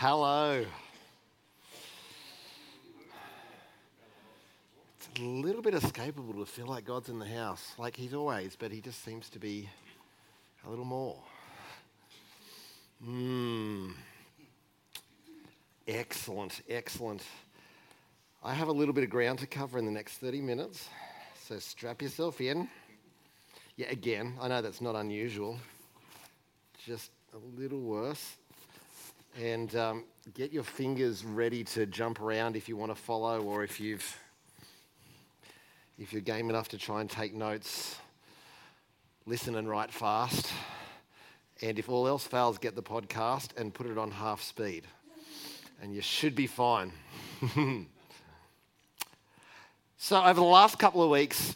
Hello. It's a little bit escapable to feel like God's in the house, like He's always, but He just seems to be a little more. Hmm. Excellent, excellent. I have a little bit of ground to cover in the next 30 minutes, so strap yourself in. Yeah, again, I know that's not unusual, just a little worse. And um, get your fingers ready to jump around if you want to follow or if you've if you're game enough to try and take notes, listen and write fast. And if all else fails, get the podcast and put it on half speed. And you should be fine. so, over the last couple of weeks,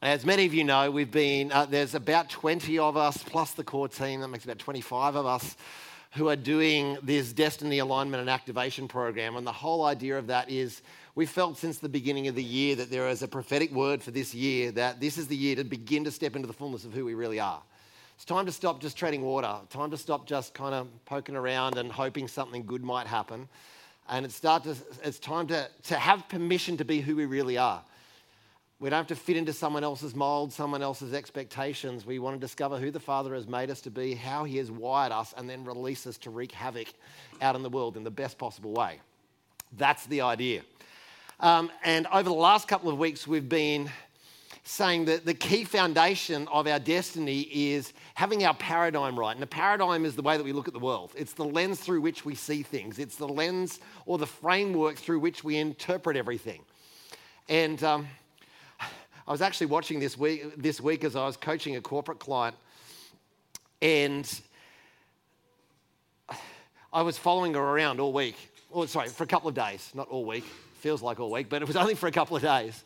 as many of you know, we've been, uh, there's about 20 of us, plus the core team, that makes about 25 of us, who are doing this Destiny Alignment and Activation program. And the whole idea of that is we felt since the beginning of the year that there is a prophetic word for this year that this is the year to begin to step into the fullness of who we really are. It's time to stop just treading water, time to stop just kind of poking around and hoping something good might happen. And it's, start to, it's time to, to have permission to be who we really are. We don't have to fit into someone else's mold, someone else's expectations. We want to discover who the Father has made us to be, how He has wired us, and then release us to wreak havoc out in the world in the best possible way. That's the idea. Um, and over the last couple of weeks, we've been saying that the key foundation of our destiny is having our paradigm right. And the paradigm is the way that we look at the world, it's the lens through which we see things, it's the lens or the framework through which we interpret everything. And um, I was actually watching this week, this week as I was coaching a corporate client, and I was following her around all week. Oh, sorry, for a couple of days, not all week feels like all week, but it was only for a couple of days.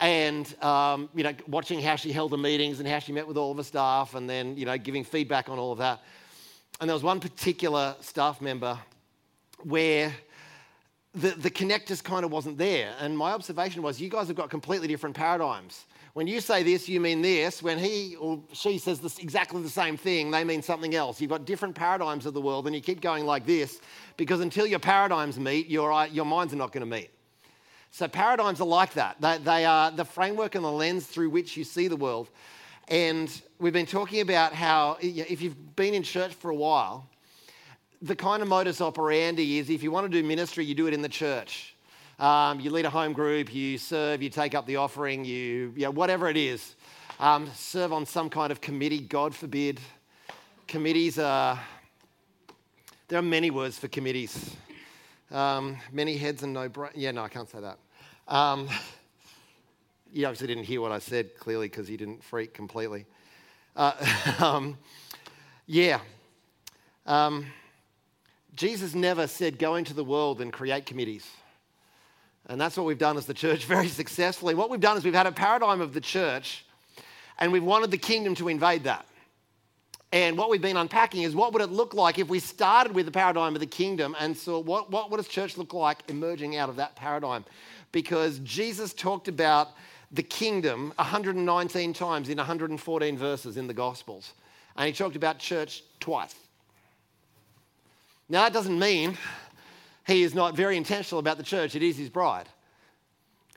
And, um, you know, watching how she held the meetings and how she met with all of the staff and then, you know, giving feedback on all of that. And there was one particular staff member where the, the connect kind of wasn't there. And my observation was you guys have got completely different paradigms. When you say this, you mean this. When he or she says this, exactly the same thing, they mean something else. You've got different paradigms of the world, and you keep going like this because until your paradigms meet, your, your minds are not going to meet. So, paradigms are like that. They, they are the framework and the lens through which you see the world. And we've been talking about how, if you've been in church for a while, the kind of modus operandi is if you want to do ministry, you do it in the church. Um, you lead a home group, you serve, you take up the offering, you, you know, whatever it is. Um, serve on some kind of committee, God forbid. Committees are there are many words for committees. Um, many heads and no brains. Yeah, no, I can't say that. Um, you obviously didn't hear what I said clearly because you didn't freak completely. Uh, um, yeah. Um, Jesus never said, go into the world and create committees. And that's what we've done as the church very successfully. What we've done is we've had a paradigm of the church and we've wanted the kingdom to invade that. And what we've been unpacking is what would it look like if we started with the paradigm of the kingdom and saw what, what, what does church look like emerging out of that paradigm? Because Jesus talked about the kingdom 119 times in 114 verses in the Gospels. And he talked about church twice. Now, that doesn't mean he is not very intentional about the church, it is his bride.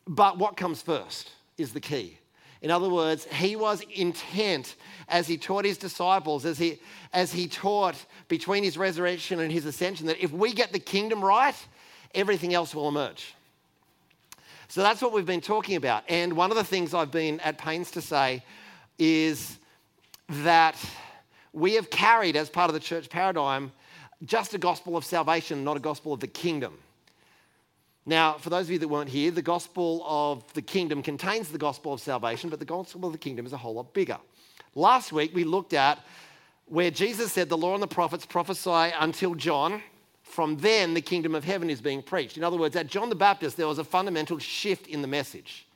But what comes first is the key. In other words, he was intent as he taught his disciples, as he, as he taught between his resurrection and his ascension, that if we get the kingdom right, everything else will emerge. So that's what we've been talking about. And one of the things I've been at pains to say is that we have carried, as part of the church paradigm, just a gospel of salvation, not a gospel of the kingdom. Now, for those of you that weren't here, the gospel of the kingdom contains the gospel of salvation, but the gospel of the kingdom is a whole lot bigger. Last week, we looked at where Jesus said the law and the prophets prophesy until John. From then, the kingdom of heaven is being preached. In other words, at John the Baptist, there was a fundamental shift in the message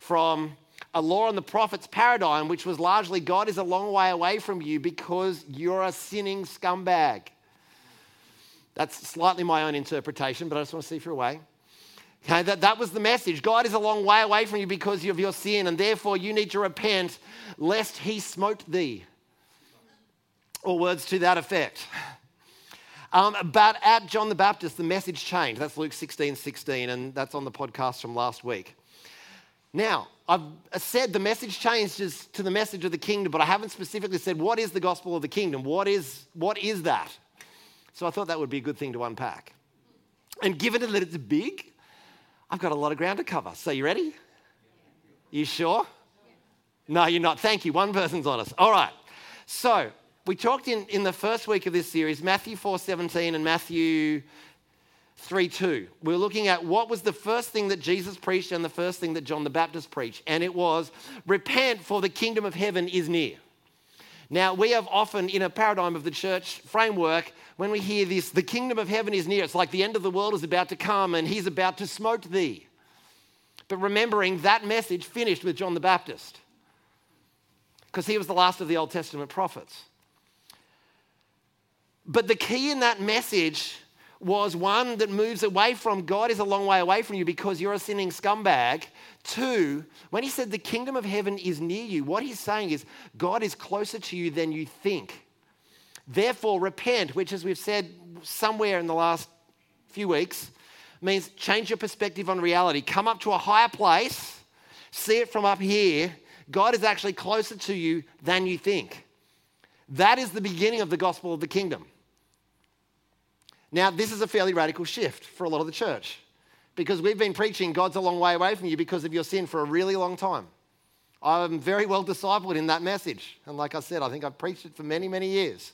from a law and the prophets paradigm, which was largely God is a long way away from you because you're a sinning scumbag. That's slightly my own interpretation, but I just want to see if you're away. Okay, that, that was the message. God is a long way away from you because of your sin, and therefore you need to repent lest he smote thee. Or words to that effect. Um, but at John the Baptist, the message changed. That's Luke 16 16, and that's on the podcast from last week. Now, I've said the message changes to the message of the kingdom, but I haven't specifically said what is the gospel of the kingdom? What is, what is that? So I thought that would be a good thing to unpack. And given that it's big, I've got a lot of ground to cover. So, you ready? You sure? No, you're not. Thank you. One person's honest. All right. So, we talked in, in the first week of this series, Matthew 4:17 and Matthew 3:2. We we're looking at what was the first thing that Jesus preached and the first thing that John the Baptist preached, and it was repent for the kingdom of heaven is near. Now, we have often, in a paradigm of the church framework, when we hear this, the kingdom of heaven is near, it's like the end of the world is about to come and he's about to smote thee. But remembering that message finished with John the Baptist, because he was the last of the Old Testament prophets. But the key in that message was one that moves away from God is a long way away from you because you're a sinning scumbag. Two, when he said the kingdom of heaven is near you, what he's saying is God is closer to you than you think. Therefore, repent, which, as we've said somewhere in the last few weeks, means change your perspective on reality. Come up to a higher place, see it from up here. God is actually closer to you than you think. That is the beginning of the gospel of the kingdom. Now, this is a fairly radical shift for a lot of the church because we've been preaching God's a long way away from you because of your sin for a really long time. I'm very well discipled in that message. And like I said, I think I've preached it for many, many years.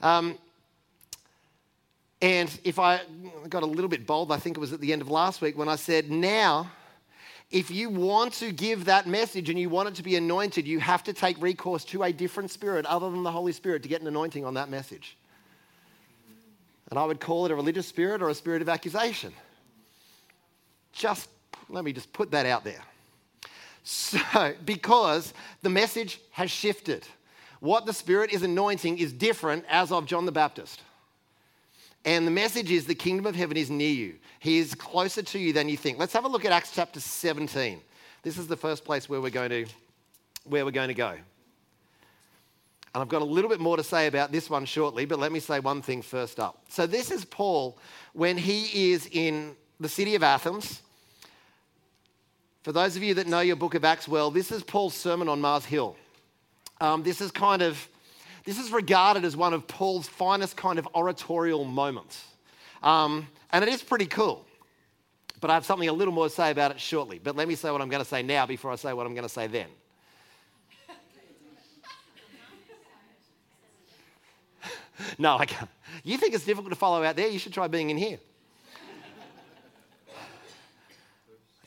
Um, and if I got a little bit bold, I think it was at the end of last week when I said, now, if you want to give that message and you want it to be anointed, you have to take recourse to a different spirit other than the Holy Spirit to get an anointing on that message. And I would call it a religious spirit or a spirit of accusation. Just let me just put that out there. So, because the message has shifted, what the Spirit is anointing is different as of John the Baptist. And the message is the kingdom of heaven is near you. He is closer to you than you think. Let's have a look at Acts chapter 17. This is the first place where we're going to, where we're going to go. And I've got a little bit more to say about this one shortly, but let me say one thing first up. So, this is Paul when he is in the city of Athens. For those of you that know your book of Acts well, this is Paul's sermon on Mars Hill. Um, this is kind of, this is regarded as one of Paul's finest kind of oratorial moments. Um, and it is pretty cool. But I have something a little more to say about it shortly. But let me say what I'm going to say now before I say what I'm going to say then. no, I can't. You think it's difficult to follow out there? You should try being in here.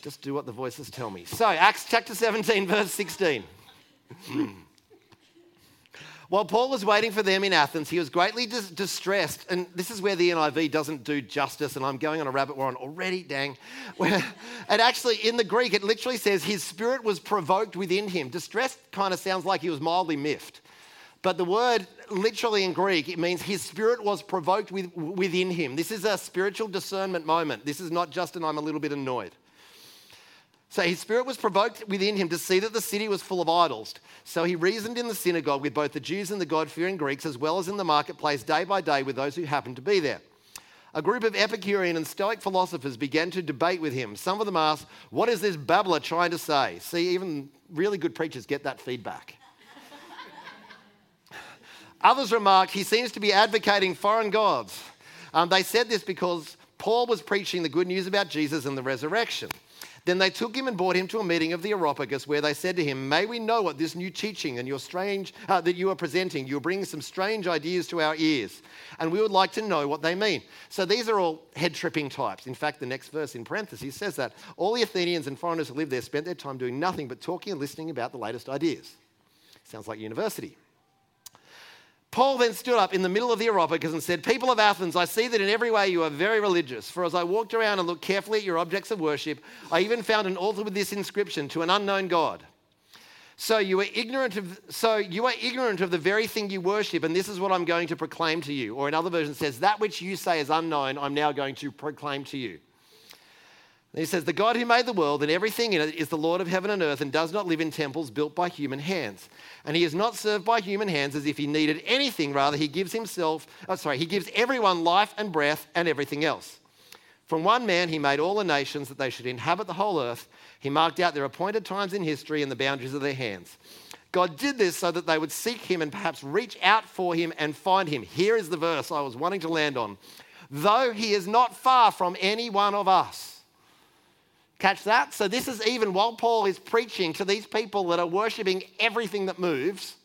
Just do what the voices tell me. So, Acts chapter 17, verse 16. While Paul was waiting for them in Athens, he was greatly dis- distressed. And this is where the NIV doesn't do justice, and I'm going on a rabbit warren already, dang. And actually, in the Greek, it literally says his spirit was provoked within him. Distressed kind of sounds like he was mildly miffed. But the word literally in Greek, it means his spirit was provoked with, within him. This is a spiritual discernment moment. This is not just an I'm a little bit annoyed. So his spirit was provoked within him to see that the city was full of idols. So he reasoned in the synagogue with both the Jews and the God fearing Greeks, as well as in the marketplace day by day with those who happened to be there. A group of Epicurean and Stoic philosophers began to debate with him. Some of them asked, What is this babbler trying to say? See, even really good preachers get that feedback. Others remarked, he seems to be advocating foreign gods. Um, they said this because Paul was preaching the good news about Jesus and the resurrection. Then they took him and brought him to a meeting of the Areopagus, where they said to him, "May we know what this new teaching and your strange uh, that you are presenting? You are bringing some strange ideas to our ears, and we would like to know what they mean." So these are all head-tripping types. In fact, the next verse in parentheses says that all the Athenians and foreigners who lived there spent their time doing nothing but talking and listening about the latest ideas. Sounds like university. Paul then stood up in the middle of the Areopagus and said, People of Athens, I see that in every way you are very religious. For as I walked around and looked carefully at your objects of worship, I even found an altar with this inscription to an unknown God. So you are ignorant of so you are ignorant of the very thing you worship, and this is what I'm going to proclaim to you. Or another version says, That which you say is unknown, I'm now going to proclaim to you. He says, The God who made the world and everything in it is the Lord of heaven and earth and does not live in temples built by human hands. And he is not served by human hands as if he needed anything. Rather, he gives himself, oh, sorry, he gives everyone life and breath and everything else. From one man, he made all the nations that they should inhabit the whole earth. He marked out their appointed times in history and the boundaries of their hands. God did this so that they would seek him and perhaps reach out for him and find him. Here is the verse I was wanting to land on. Though he is not far from any one of us. Catch that? So, this is even while Paul is preaching to these people that are worshipping everything that moves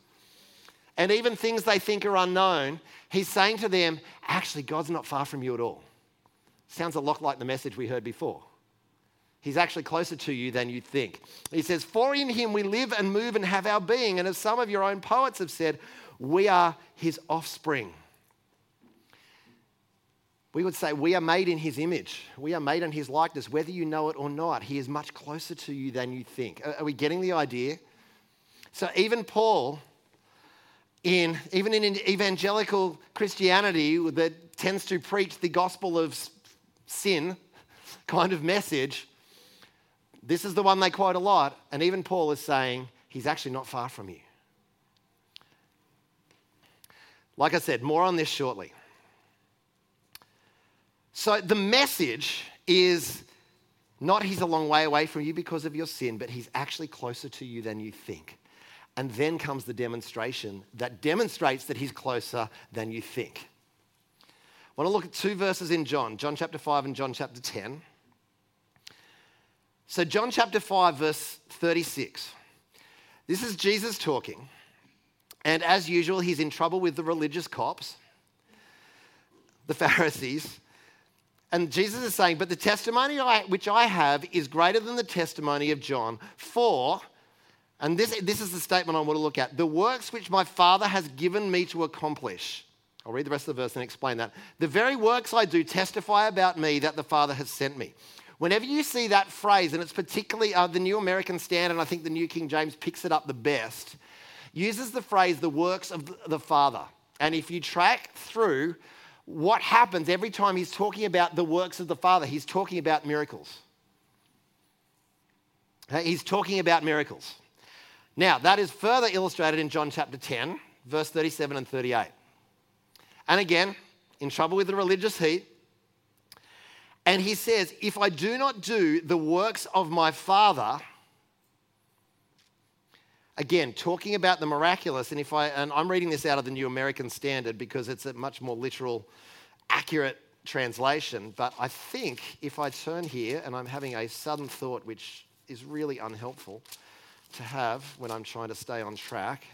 and even things they think are unknown, he's saying to them, actually, God's not far from you at all. Sounds a lot like the message we heard before. He's actually closer to you than you think. He says, For in him we live and move and have our being. And as some of your own poets have said, we are his offspring. We would say we are made in his image. We are made in his likeness, whether you know it or not. He is much closer to you than you think. Are we getting the idea? So even Paul, in even in evangelical Christianity that tends to preach the gospel of sin kind of message, this is the one they quote a lot. And even Paul is saying he's actually not far from you. Like I said, more on this shortly. So the message is not he's a long way away from you because of your sin, but he's actually closer to you than you think. And then comes the demonstration that demonstrates that he's closer than you think. I want to look at two verses in John, John chapter 5 and John chapter 10. So, John chapter 5, verse 36. This is Jesus talking. And as usual, he's in trouble with the religious cops, the Pharisees. And Jesus is saying, But the testimony I, which I have is greater than the testimony of John. For, and this, this is the statement I want to look at the works which my Father has given me to accomplish. I'll read the rest of the verse and explain that. The very works I do testify about me that the Father has sent me. Whenever you see that phrase, and it's particularly uh, the New American Standard, I think the New King James picks it up the best, uses the phrase the works of the Father. And if you track through what happens every time he's talking about the works of the Father, he's talking about miracles. He's talking about miracles. Now, that is further illustrated in John chapter 10, verse 37 and 38. And again, in trouble with the religious heat. And he says, If I do not do the works of my Father, again, talking about the miraculous, and if I and I'm reading this out of the New American Standard because it's a much more literal, accurate translation. But I think if I turn here, and I'm having a sudden thought which is really unhelpful to have when I'm trying to stay on track.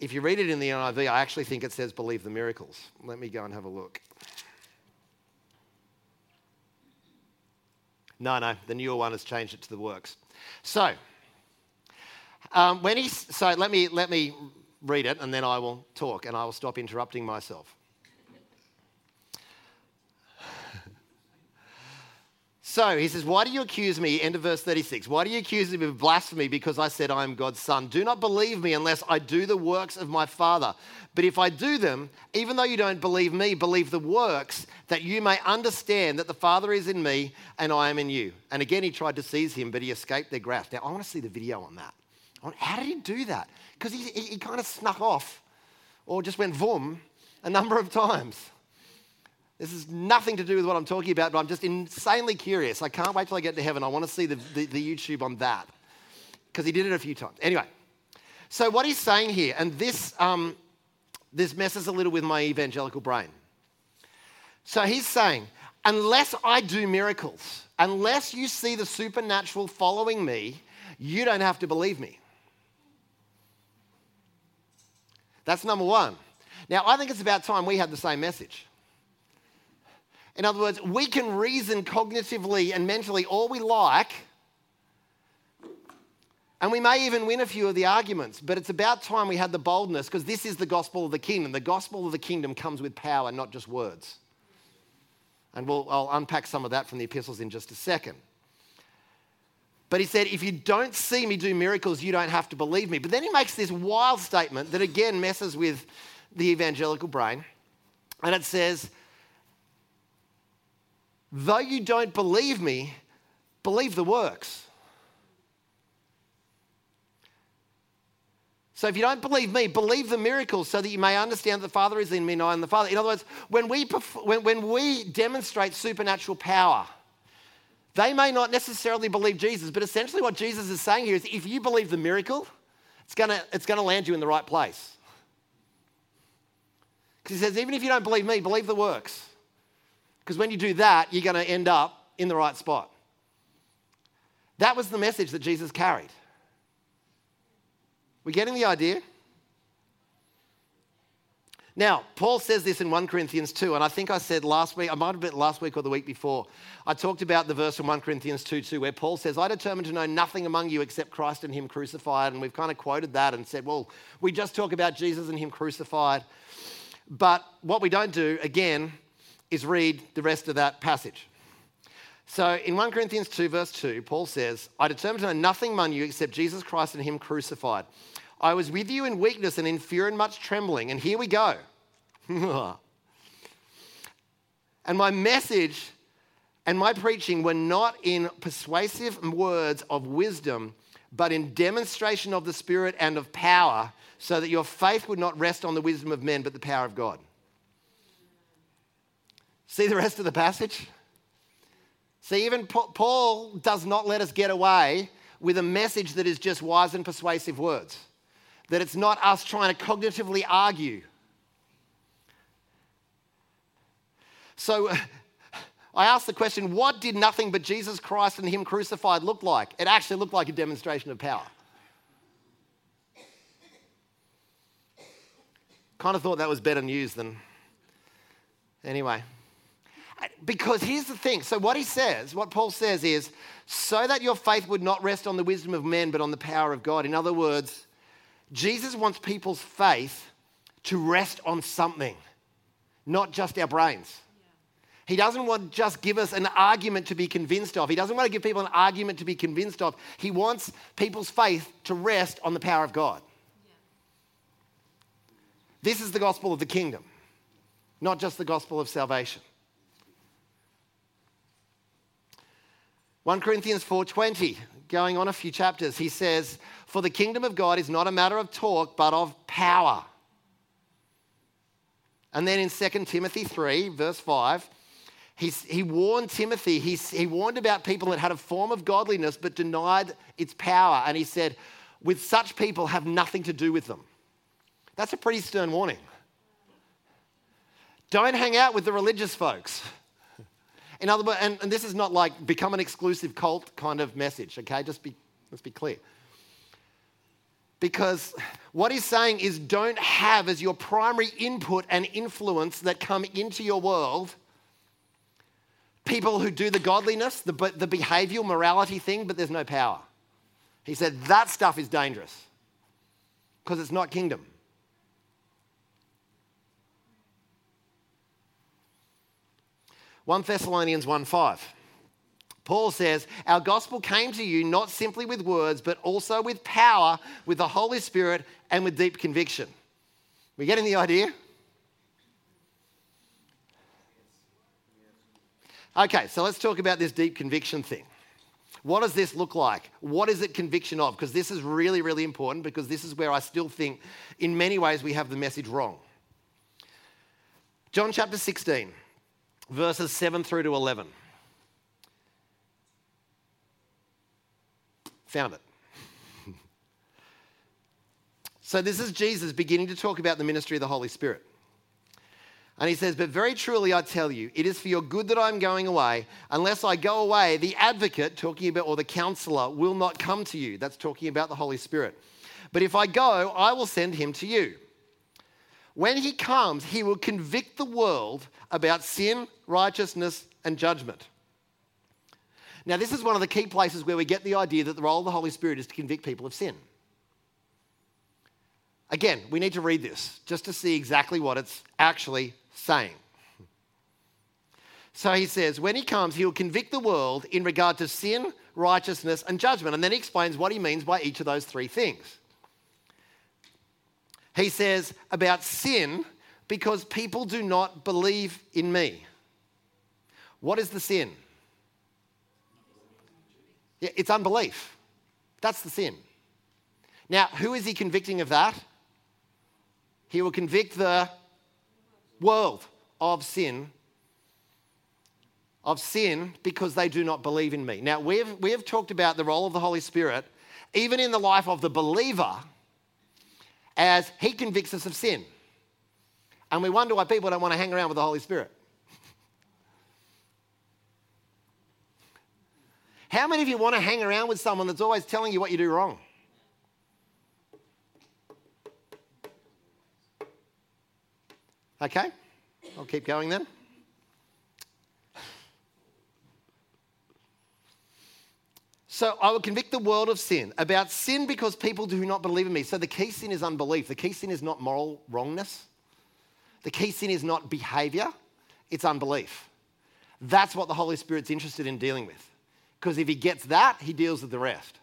If you read it in the NIV, I actually think it says believe the miracles. Let me go and have a look. No, no, the newer one has changed it to the works. So, um, when he, so let me, let me read it and then I will talk and I will stop interrupting myself. So he says, Why do you accuse me? End of verse 36. Why do you accuse me of blasphemy because I said I am God's son? Do not believe me unless I do the works of my Father. But if I do them, even though you don't believe me, believe the works that you may understand that the Father is in me and I am in you. And again, he tried to seize him, but he escaped their grasp. Now, I want to see the video on that. How did he do that? Because he, he, he kind of snuck off or just went voom a number of times. This is nothing to do with what I'm talking about, but I'm just insanely curious. I can't wait till I get to heaven. I want to see the, the, the YouTube on that because he did it a few times. Anyway, so what he's saying here, and this, um, this messes a little with my evangelical brain. So he's saying, unless I do miracles, unless you see the supernatural following me, you don't have to believe me. That's number one. Now, I think it's about time we had the same message. In other words, we can reason cognitively and mentally all we like, and we may even win a few of the arguments, but it's about time we had the boldness because this is the gospel of the kingdom. The gospel of the kingdom comes with power, not just words. And we'll, I'll unpack some of that from the epistles in just a second. But he said, if you don't see me do miracles, you don't have to believe me. But then he makes this wild statement that again messes with the evangelical brain. And it says, though you don't believe me, believe the works. So if you don't believe me, believe the miracles so that you may understand that the Father is in me and I am the Father. In other words, when we, when, when we demonstrate supernatural power, they may not necessarily believe Jesus, but essentially what Jesus is saying here is if you believe the miracle, it's going to it's going to land you in the right place. Because he says, even if you don't believe me, believe the works. Because when you do that, you're going to end up in the right spot. That was the message that Jesus carried. We getting the idea? Now, Paul says this in 1 Corinthians 2, and I think I said last week, I might have been last week or the week before, I talked about the verse in 1 Corinthians 2 2, where Paul says, I determined to know nothing among you except Christ and Him crucified. And we've kind of quoted that and said, well, we just talk about Jesus and Him crucified. But what we don't do, again, is read the rest of that passage. So in 1 Corinthians 2, verse 2, Paul says, I determined to know nothing among you except Jesus Christ and Him crucified. I was with you in weakness and in fear and much trembling. And here we go. and my message and my preaching were not in persuasive words of wisdom, but in demonstration of the Spirit and of power, so that your faith would not rest on the wisdom of men, but the power of God. See the rest of the passage? See, even Paul does not let us get away with a message that is just wise and persuasive words that it's not us trying to cognitively argue. So I asked the question what did nothing but Jesus Christ and Him crucified look like? It actually looked like a demonstration of power. Kind of thought that was better news than. Anyway. Because here's the thing. So, what he says, what Paul says is, so that your faith would not rest on the wisdom of men, but on the power of God. In other words, Jesus wants people's faith to rest on something, not just our brains. He doesn't want to just give us an argument to be convinced of. He doesn't want to give people an argument to be convinced of. He wants people's faith to rest on the power of God. This is the gospel of the kingdom, not just the gospel of salvation. 1 Corinthians 4:20 going on a few chapters, he says, For the kingdom of God is not a matter of talk, but of power. And then in 2 Timothy 3, verse 5, he's, he warned Timothy, he, he warned about people that had a form of godliness but denied its power. And he said, With such people, have nothing to do with them. That's a pretty stern warning. Don't hang out with the religious folks. In other words, and, and this is not like become an exclusive cult kind of message, okay? Just be, let's be clear. Because what he's saying is don't have as your primary input and influence that come into your world people who do the godliness, the, the behavioral morality thing, but there's no power. He said that stuff is dangerous because it's not kingdom. 1 Thessalonians 1 5. Paul says, Our gospel came to you not simply with words, but also with power, with the Holy Spirit, and with deep conviction. We getting the idea? Okay, so let's talk about this deep conviction thing. What does this look like? What is it conviction of? Because this is really, really important because this is where I still think, in many ways, we have the message wrong. John chapter 16 verses 7 through to 11. Found it. so, this is Jesus beginning to talk about the ministry of the Holy Spirit. And he says, But very truly I tell you, it is for your good that I'm going away. Unless I go away, the advocate, talking about, or the counselor, will not come to you. That's talking about the Holy Spirit. But if I go, I will send him to you. When he comes, he will convict the world about sin, righteousness, and judgment. Now, this is one of the key places where we get the idea that the role of the Holy Spirit is to convict people of sin. Again, we need to read this just to see exactly what it's actually saying. So he says, when he comes, he will convict the world in regard to sin, righteousness, and judgment. And then he explains what he means by each of those three things. He says about sin, because people do not believe in me. What is the sin? Yeah, it's unbelief. That's the sin. Now, who is he convicting of that? He will convict the world of sin, of sin because they do not believe in me. Now, we've, we have talked about the role of the Holy Spirit, even in the life of the believer, as he convicts us of sin. And we wonder why people don't want to hang around with the Holy Spirit. How many of you want to hang around with someone that's always telling you what you do wrong? Okay, I'll keep going then. So I will convict the world of sin. About sin because people do not believe in me. So the key sin is unbelief. The key sin is not moral wrongness. The key sin is not behavior, it's unbelief. That's what the Holy Spirit's interested in dealing with. Because if he gets that, he deals with the rest.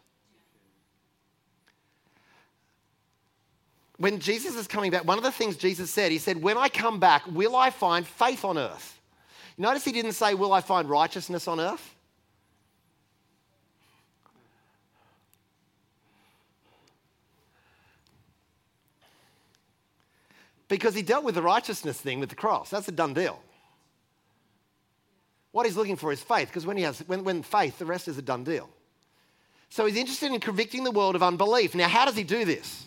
When Jesus is coming back, one of the things Jesus said, he said, When I come back, will I find faith on earth? Notice he didn't say, Will I find righteousness on earth? Because he dealt with the righteousness thing with the cross. That's a done deal. What he's looking for is faith, because when he has when, when faith, the rest is a done deal. So he's interested in convicting the world of unbelief. Now, how does he do this?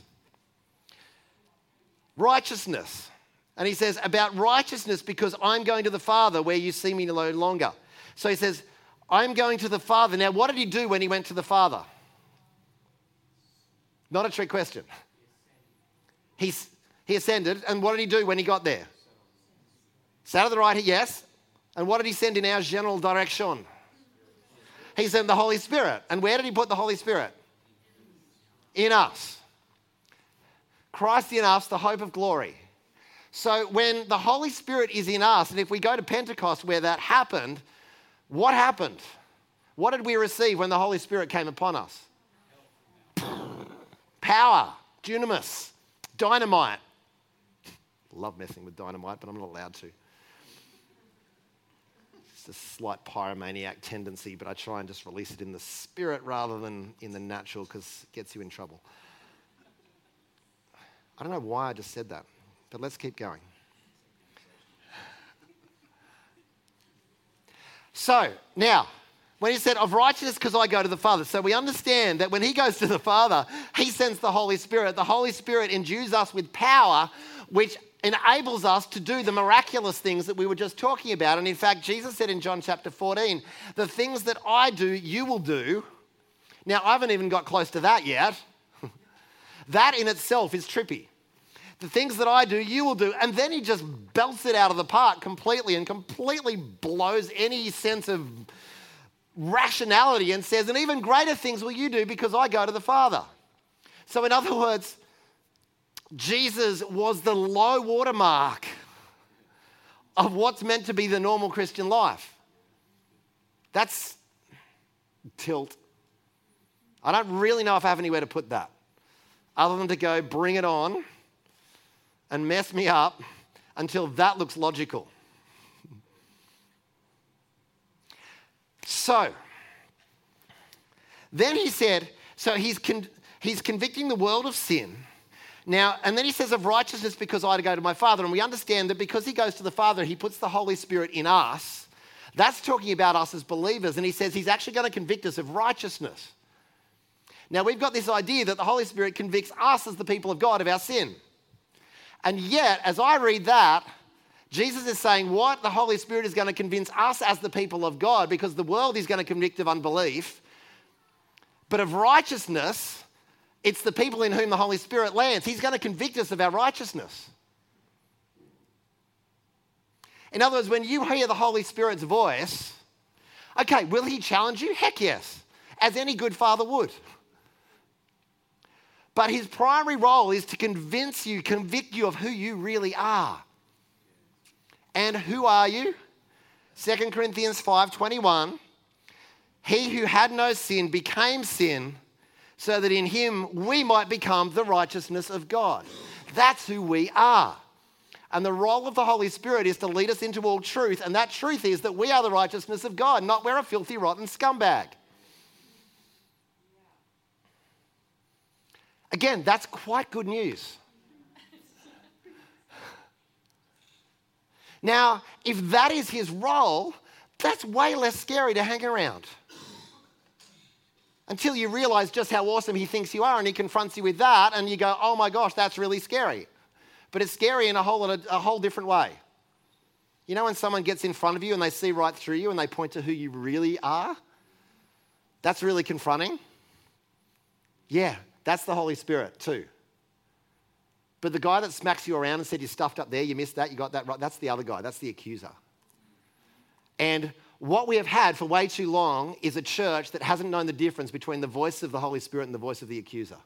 Righteousness. And he says, about righteousness because I'm going to the Father where you see me no longer. So he says, I'm going to the Father. Now, what did he do when he went to the Father? Not a trick question. He's, he ascended, and what did he do when he got there? Sat at the right, yes. And what did he send in our general direction? He sent the Holy Spirit. And where did he put the Holy Spirit? In us. Christ in us, the hope of glory. So when the Holy Spirit is in us, and if we go to Pentecost where that happened, what happened? What did we receive when the Holy Spirit came upon us? Power, dunamis, dynamite. Love messing with dynamite, but I'm not allowed to It's a slight pyromaniac tendency, but I try and just release it in the spirit rather than in the natural because it gets you in trouble. I don't know why I just said that, but let's keep going. So, now, when he said, of righteousness because I go to the Father. So we understand that when he goes to the Father, he sends the Holy Spirit. The Holy Spirit endues us with power, which enables us to do the miraculous things that we were just talking about. And in fact, Jesus said in John chapter 14, the things that I do, you will do. Now, I haven't even got close to that yet. that in itself is trippy. The things that I do, you will do. And then he just belts it out of the park completely and completely blows any sense of rationality and says, and even greater things will you do because I go to the Father. So, in other words, Jesus was the low watermark of what's meant to be the normal Christian life. That's tilt. I don't really know if I have anywhere to put that other than to go bring it on and mess me up until that looks logical. So, then he said, so he's, con- he's convicting the world of sin now, and then he says of righteousness because I go to my Father. And we understand that because he goes to the Father, he puts the Holy Spirit in us. That's talking about us as believers. And he says he's actually going to convict us of righteousness. Now, we've got this idea that the Holy Spirit convicts us as the people of God of our sin. And yet, as I read that, Jesus is saying what the Holy Spirit is going to convince us as the people of God because the world is going to convict of unbelief, but of righteousness it's the people in whom the Holy Spirit lands. He's going to convict us of our righteousness. In other words, when you hear the Holy Spirit's voice, okay, will he challenge you? Heck yes, as any good father would. But his primary role is to convince you, convict you of who you really are. And who are you? 2 Corinthians 5:21 He who had no sin became sin so that in him we might become the righteousness of God. That's who we are. And the role of the Holy Spirit is to lead us into all truth. And that truth is that we are the righteousness of God, not we're a filthy, rotten scumbag. Again, that's quite good news. Now, if that is his role, that's way less scary to hang around. Until you realize just how awesome he thinks you are and he confronts you with that, and you go, oh my gosh, that's really scary. But it's scary in a whole, a, whole different way. You know, when someone gets in front of you and they see right through you and they point to who you really are? That's really confronting. Yeah, that's the Holy Spirit too. But the guy that smacks you around and said you stuffed up there, you missed that, you got that right, that's the other guy, that's the accuser. And what we have had for way too long is a church that hasn't known the difference between the voice of the Holy Spirit and the voice of the accuser.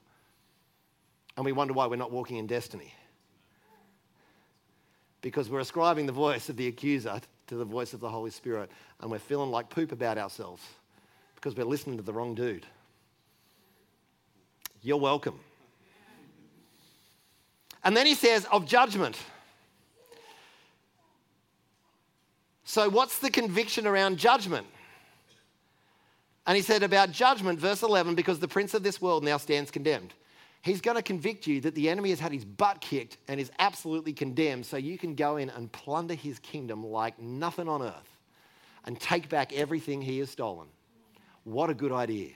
And we wonder why we're not walking in destiny. Because we're ascribing the voice of the accuser to the voice of the Holy Spirit, and we're feeling like poop about ourselves because we're listening to the wrong dude. You're welcome. And then he says, of judgment. So, what's the conviction around judgment? And he said about judgment, verse 11, because the prince of this world now stands condemned. He's going to convict you that the enemy has had his butt kicked and is absolutely condemned, so you can go in and plunder his kingdom like nothing on earth and take back everything he has stolen. What a good idea.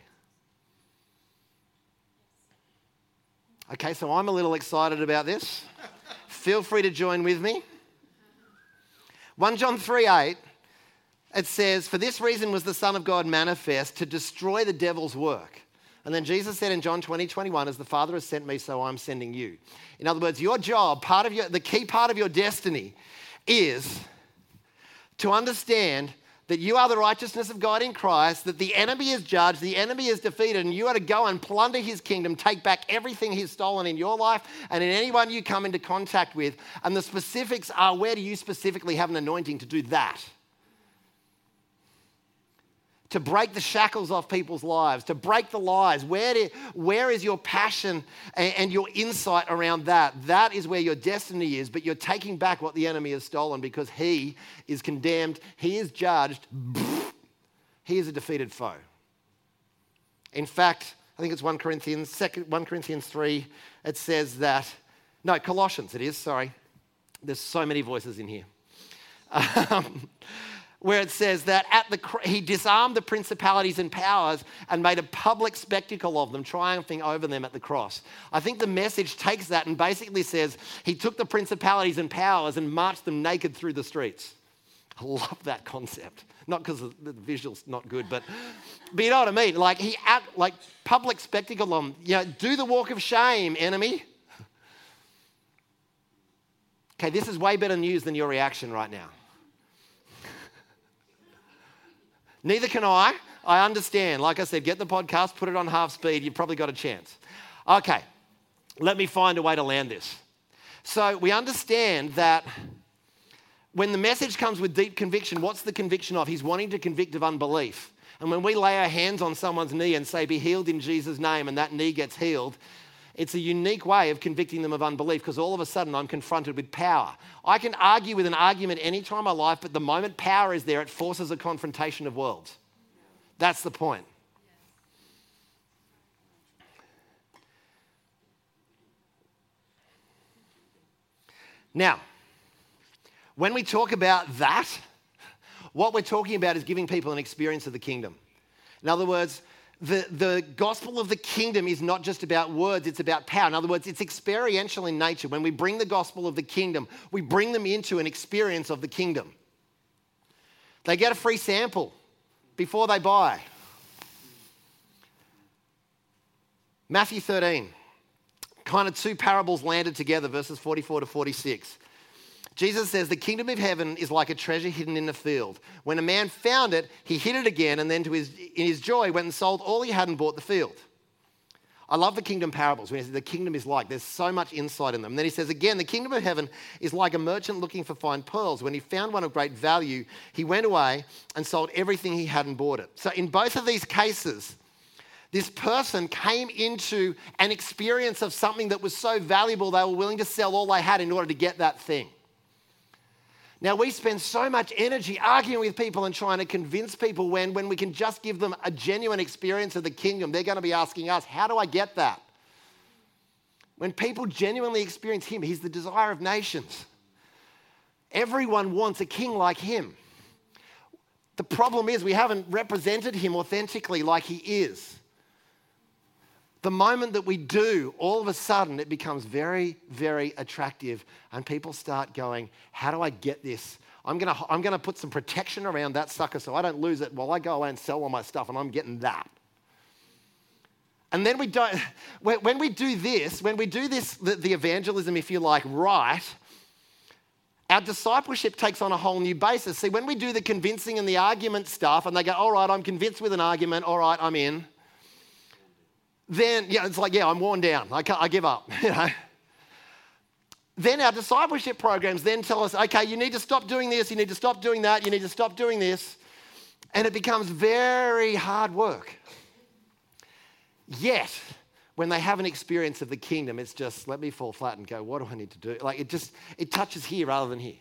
Okay, so I'm a little excited about this. Feel free to join with me. 1 John 3 8, it says, For this reason was the Son of God manifest to destroy the devil's work. And then Jesus said in John 20, 21, As the Father has sent me, so I'm sending you. In other words, your job, part of your, the key part of your destiny is to understand that you are the righteousness of God in Christ, that the enemy is judged, the enemy is defeated, and you are to go and plunder his kingdom, take back everything he's stolen in your life and in anyone you come into contact with. And the specifics are where do you specifically have an anointing to do that? To break the shackles off people's lives, to break the lies. Where, do, where is your passion and, and, your insight around that? That is where your destiny is, but you're taking back what the enemy has stolen because he is condemned, he is judged, he is a defeated foe. In fact, I think it's 1 Corinthians, 1 Corinthians 3, it says that, no, Colossians it is, sorry. There's so many voices in here. Um, where it says that at the, he disarmed the principalities and powers and made a public spectacle of them, triumphing over them at the cross. I think the message takes that and basically says he took the principalities and powers and marched them naked through the streets. I love that concept. Not because the visual's not good, but, but you know what I mean? Like he like public spectacle on, you know, do the walk of shame, enemy. Okay, this is way better news than your reaction right now. Neither can I. I understand. Like I said, get the podcast, put it on half speed, you've probably got a chance. Okay, let me find a way to land this. So we understand that when the message comes with deep conviction, what's the conviction of? He's wanting to convict of unbelief. And when we lay our hands on someone's knee and say, Be healed in Jesus' name, and that knee gets healed, it's a unique way of convicting them of unbelief because all of a sudden I'm confronted with power. I can argue with an argument any time in my life, but the moment power is there, it forces a confrontation of worlds. That's the point. Now, when we talk about that, what we're talking about is giving people an experience of the kingdom. In other words, the, the gospel of the kingdom is not just about words, it's about power. In other words, it's experiential in nature. When we bring the gospel of the kingdom, we bring them into an experience of the kingdom. They get a free sample before they buy. Matthew 13, kind of two parables landed together, verses 44 to 46. Jesus says, The kingdom of heaven is like a treasure hidden in a field. When a man found it, he hid it again, and then to his, in his joy went and sold all he had and bought the field. I love the kingdom parables when he says the kingdom is like, there's so much insight in them. Then he says again, the kingdom of heaven is like a merchant looking for fine pearls. When he found one of great value, he went away and sold everything he had and bought it. So in both of these cases, this person came into an experience of something that was so valuable they were willing to sell all they had in order to get that thing. Now, we spend so much energy arguing with people and trying to convince people when, when we can just give them a genuine experience of the kingdom, they're going to be asking us, How do I get that? When people genuinely experience Him, He's the desire of nations. Everyone wants a king like Him. The problem is, we haven't represented Him authentically like He is. The moment that we do, all of a sudden it becomes very, very attractive, and people start going, How do I get this? I'm gonna, I'm gonna put some protection around that sucker so I don't lose it while I go away and sell all my stuff, and I'm getting that. And then we don't, when we do this, when we do this, the, the evangelism, if you like, right, our discipleship takes on a whole new basis. See, when we do the convincing and the argument stuff, and they go, All right, I'm convinced with an argument, all right, I'm in then yeah, it's like, yeah, I'm worn down. I, I give up. You know? Then our discipleship programs then tell us, okay, you need to stop doing this, you need to stop doing that, you need to stop doing this. And it becomes very hard work. Yet, when they have an experience of the kingdom, it's just let me fall flat and go, what do I need to do? Like it just, it touches here rather than here.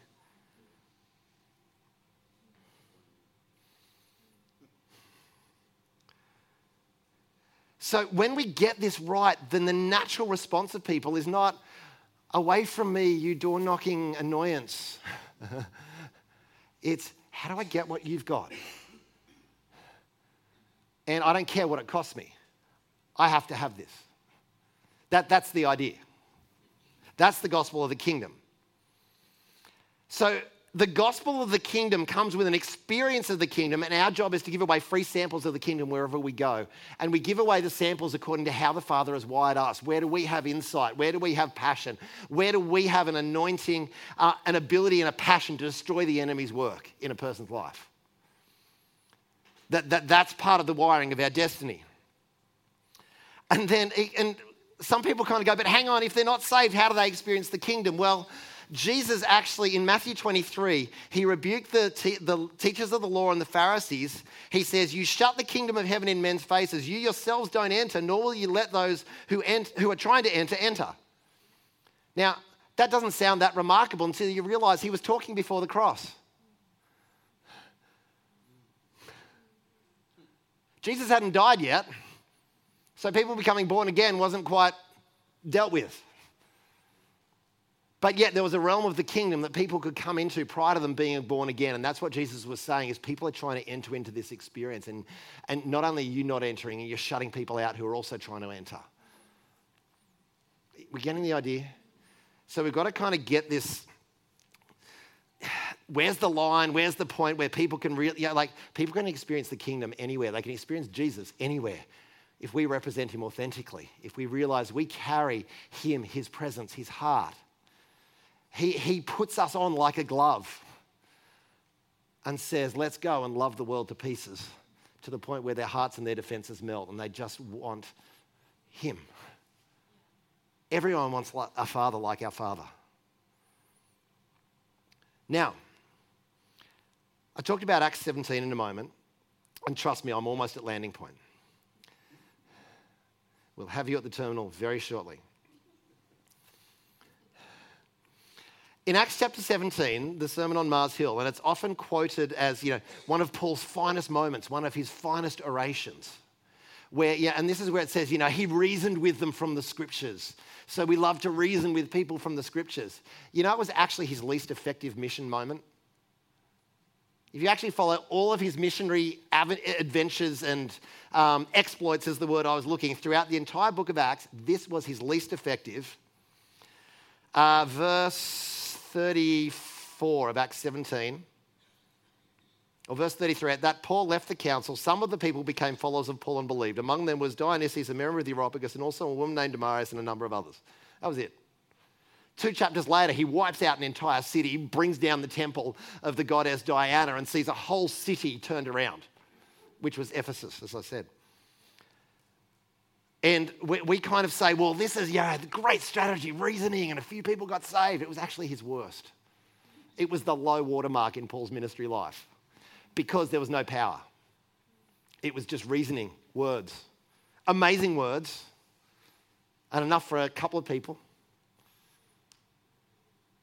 So when we get this right, then the natural response of people is not, away from me, you door knocking annoyance. it's, how do I get what you've got? And I don't care what it costs me. I have to have this. That, that's the idea. That's the gospel of the kingdom. So the gospel of the kingdom comes with an experience of the kingdom, and our job is to give away free samples of the kingdom wherever we go. And we give away the samples according to how the Father has wired us. Where do we have insight? Where do we have passion? Where do we have an anointing, uh, an ability, and a passion to destroy the enemy's work in a person's life? That, that, that's part of the wiring of our destiny. And then, and some people kind of go, but hang on, if they're not saved, how do they experience the kingdom? Well, Jesus actually, in Matthew 23, he rebuked the, the teachers of the law and the Pharisees. He says, You shut the kingdom of heaven in men's faces. You yourselves don't enter, nor will you let those who, ent- who are trying to enter enter. Now, that doesn't sound that remarkable until you realize he was talking before the cross. Jesus hadn't died yet, so people becoming born again wasn't quite dealt with. But yet there was a realm of the kingdom that people could come into prior to them being born again. And that's what Jesus was saying is people are trying to enter into this experience. And, and not only are you not entering, you're shutting people out who are also trying to enter. We're getting the idea? So we've got to kind of get this. Where's the line? Where's the point where people can really, yeah, like people can experience the kingdom anywhere. They can experience Jesus anywhere if we represent him authentically. If we realize we carry him, his presence, his heart he, he puts us on like a glove and says, Let's go and love the world to pieces to the point where their hearts and their defenses melt and they just want Him. Everyone wants a father like our father. Now, I talked about Acts 17 in a moment, and trust me, I'm almost at landing point. We'll have you at the terminal very shortly. In Acts chapter 17, the Sermon on Mars Hill, and it's often quoted as, you know, one of Paul's finest moments, one of his finest orations. Where, yeah, and this is where it says, you know, he reasoned with them from the scriptures. So we love to reason with people from the scriptures. You know, it was actually his least effective mission moment. If you actually follow all of his missionary adventures and um, exploits, is the word I was looking, throughout the entire book of Acts, this was his least effective. Uh, verse 34 of Acts 17, or verse 33, at that Paul left the council, some of the people became followers of Paul and believed. Among them was Dionysius, a member of the Areopagus, and also a woman named Damaris and a number of others. That was it. Two chapters later, he wipes out an entire city, brings down the temple of the goddess Diana, and sees a whole city turned around, which was Ephesus, as I said. And we, we, kind of say, well, this is yeah, great strategy, reasoning, and a few people got saved. It was actually his worst. It was the low watermark in Paul's ministry life because there was no power. It was just reasoning, words, amazing words, and enough for a couple of people.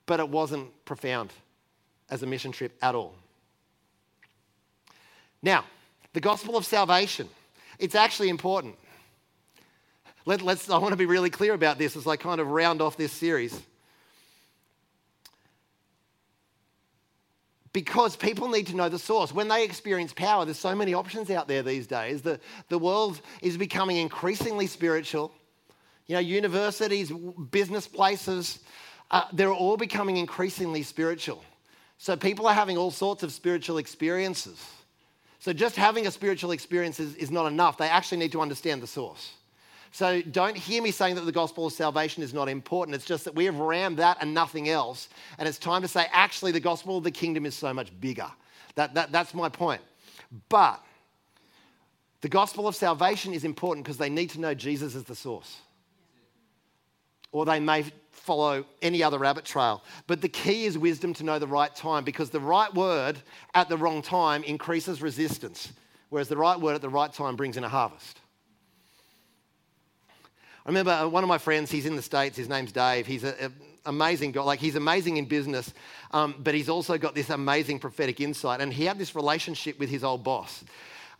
But it wasn't profound. as a mission trip at all. Now, the gospel of salvation, it's actually important. Let, us I want to be really clear about this as I kind of round off this series. because people need to know the source. When they experience power, there's so many options out there these days. The, the world is becoming increasingly spiritual. You know, universities, business places, uh, they're all becoming increasingly spiritual. So people are having all sorts of spiritual experiences. So just having a spiritual experience is, is not enough. They actually need to understand the source. So don't hear me saying that the gospel of salvation is not important. It's just that we have rammed that and nothing else. And it's time to say, actually, the gospel of the kingdom is so much bigger. That, that, that's my point. But the gospel of salvation is important because they need to know Jesus is the source. Or they may follow any other rabbit trail. But the key is wisdom to know the right time because the right word at the wrong time increases resistance, whereas the right word at the right time brings in a harvest. I remember uh, one of my friends, he's in the States, his name's Dave. He's an amazing guy. Like, he's amazing in business, um, but he's also got this amazing prophetic insight. And he had this relationship with his old boss.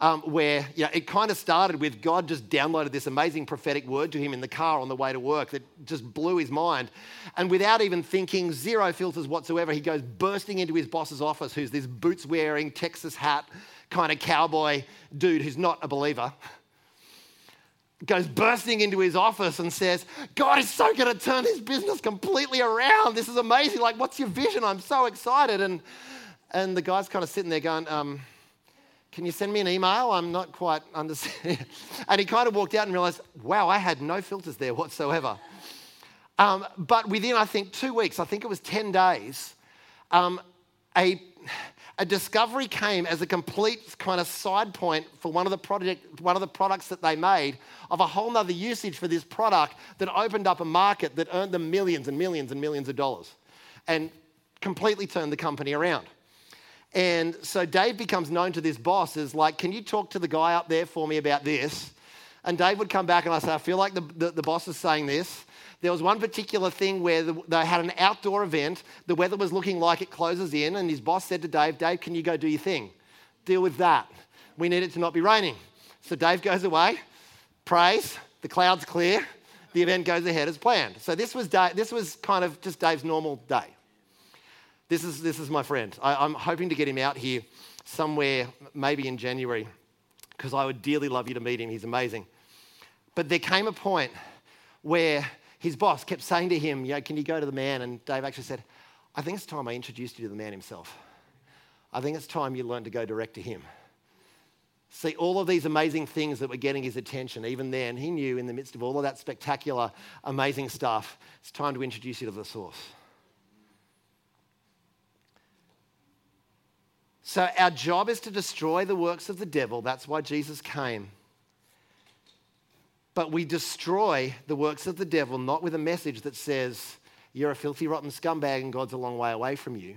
Um, where yeah, it kind of started with God just downloaded this amazing prophetic word to him in the car on the way to work that just blew his mind. And without even thinking, zero filters whatsoever, he goes bursting into his boss's office, who's this boots wearing, Texas hat kind of cowboy dude who's not a believer goes bursting into his office and says, God is so going to turn his business completely around. This is amazing. Like, what's your vision? I'm so excited. And, and the guy's kind of sitting there going, um, Can you send me an email? I'm not quite understanding. and he kind of walked out and realized, Wow, I had no filters there whatsoever. Um, but within, I think, two weeks, I think it was 10 days, um, a a discovery came as a complete kind of side point for one of the project, one of the products that they made of a whole nother usage for this product that opened up a market that earned them millions and millions and millions of dollars and completely turned the company around. And so Dave becomes known to this boss as like, can you talk to the guy up there for me about this? And Dave would come back and I say, I feel like the, the, the boss is saying this. There was one particular thing where the, they had an outdoor event. The weather was looking like it closes in, and his boss said to Dave, Dave, can you go do your thing? Deal with that. We need it to not be raining. So Dave goes away, prays, the clouds clear, the event goes ahead as planned. So this was, Dave, this was kind of just Dave's normal day. This is, this is my friend. I, I'm hoping to get him out here somewhere, maybe in January, because I would dearly love you to meet him. He's amazing. But there came a point where his boss kept saying to him, "Yeah, can you go to the man? And Dave actually said, I think it's time I introduced you to the man himself. I think it's time you learned to go direct to him. See, all of these amazing things that were getting his attention, even then, he knew in the midst of all of that spectacular, amazing stuff, it's time to introduce you to the source. So, our job is to destroy the works of the devil. That's why Jesus came. But we destroy the works of the devil not with a message that says, you're a filthy, rotten scumbag and God's a long way away from you,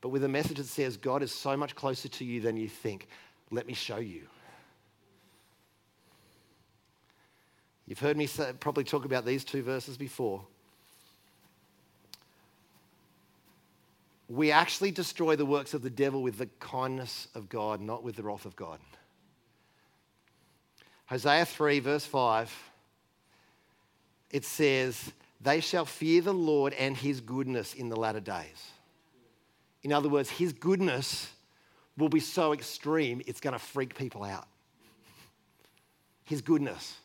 but with a message that says, God is so much closer to you than you think. Let me show you. You've heard me say, probably talk about these two verses before. We actually destroy the works of the devil with the kindness of God, not with the wrath of God. Hosea 3, verse 5, it says, They shall fear the Lord and his goodness in the latter days. In other words, his goodness will be so extreme, it's going to freak people out. His goodness,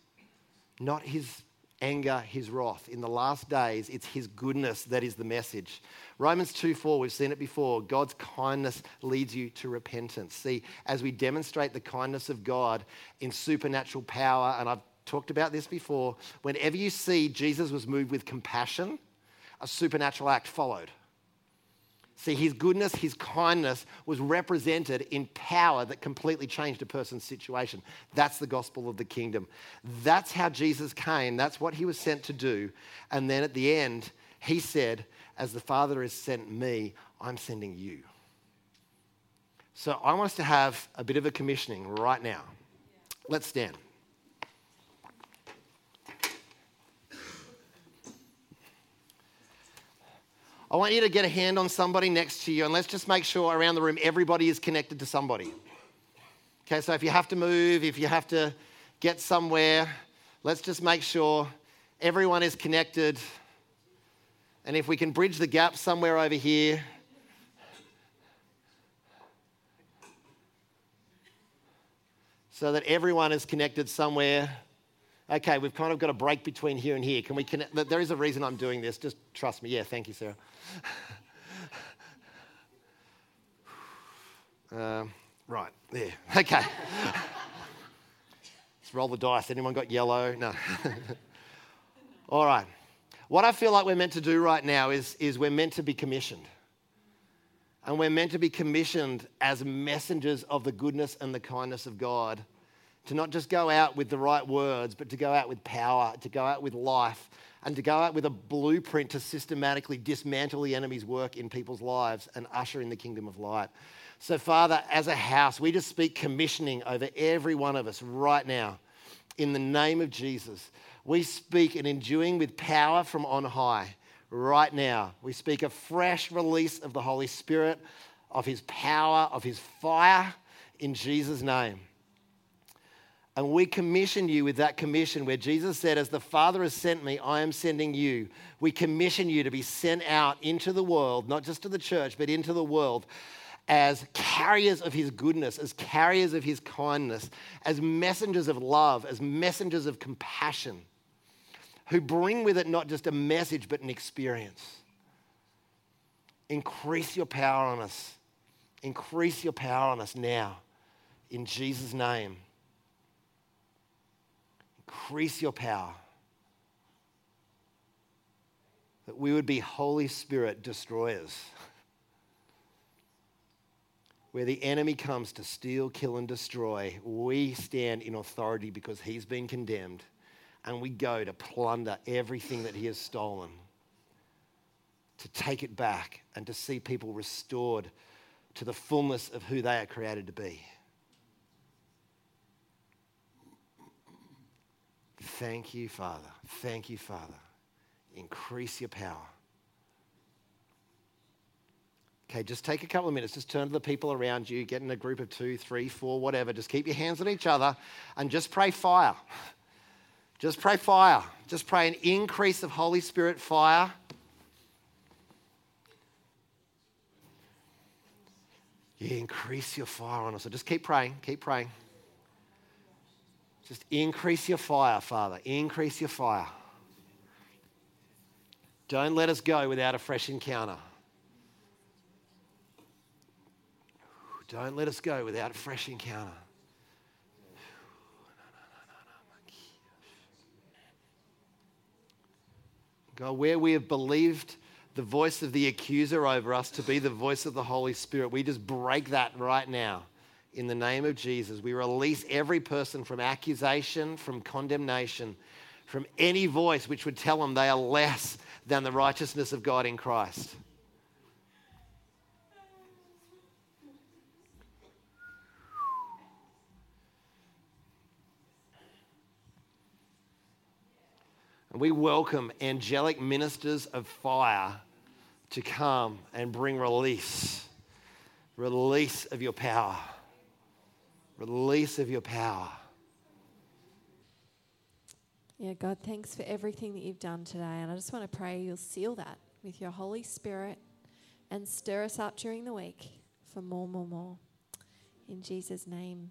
not his anger, his wrath. In the last days, it's his goodness that is the message. Romans 2 4, we've seen it before. God's kindness leads you to repentance. See, as we demonstrate the kindness of God in supernatural power, and I've talked about this before, whenever you see Jesus was moved with compassion, a supernatural act followed. See, his goodness, his kindness was represented in power that completely changed a person's situation. That's the gospel of the kingdom. That's how Jesus came. That's what he was sent to do. And then at the end, he said, As the Father has sent me, I'm sending you. So I want us to have a bit of a commissioning right now. Let's stand. I want you to get a hand on somebody next to you and let's just make sure around the room everybody is connected to somebody. Okay, so if you have to move, if you have to get somewhere, let's just make sure everyone is connected. And if we can bridge the gap somewhere over here, so that everyone is connected somewhere. Okay, we've kind of got a break between here and here. Can we connect? There is a reason I'm doing this. Just trust me. Yeah, thank you, Sarah. Uh, right, there. Okay. Let's roll the dice. Anyone got yellow? No. All right. What I feel like we're meant to do right now is, is we're meant to be commissioned. And we're meant to be commissioned as messengers of the goodness and the kindness of God. To not just go out with the right words, but to go out with power, to go out with life, and to go out with a blueprint to systematically dismantle the enemy's work in people's lives and usher in the kingdom of light. So, Father, as a house, we just speak commissioning over every one of us right now in the name of Jesus. We speak an enduing with power from on high right now. We speak a fresh release of the Holy Spirit, of His power, of His fire in Jesus' name. And we commission you with that commission where Jesus said, As the Father has sent me, I am sending you. We commission you to be sent out into the world, not just to the church, but into the world as carriers of his goodness, as carriers of his kindness, as messengers of love, as messengers of compassion who bring with it not just a message, but an experience. Increase your power on us. Increase your power on us now. In Jesus' name. Increase your power. That we would be Holy Spirit destroyers. Where the enemy comes to steal, kill, and destroy, we stand in authority because he's been condemned and we go to plunder everything that he has stolen, to take it back and to see people restored to the fullness of who they are created to be. Thank you, Father. Thank you, Father. Increase your power. Okay, just take a couple of minutes. Just turn to the people around you, get in a group of two, three, four, whatever. Just keep your hands on each other and just pray fire. Just pray fire. Just pray an increase of Holy Spirit fire. Yeah, increase your fire on us. So just keep praying, keep praying. Just increase your fire, Father. Increase your fire. Don't let us go without a fresh encounter. Don't let us go without a fresh encounter. God, where we have believed the voice of the accuser over us to be the voice of the Holy Spirit, we just break that right now. In the name of Jesus, we release every person from accusation, from condemnation, from any voice which would tell them they are less than the righteousness of God in Christ. And we welcome angelic ministers of fire to come and bring release. Release of your power. Release of your power. Yeah, God, thanks for everything that you've done today. And I just want to pray you'll seal that with your Holy Spirit and stir us up during the week for more, more, more. In Jesus' name.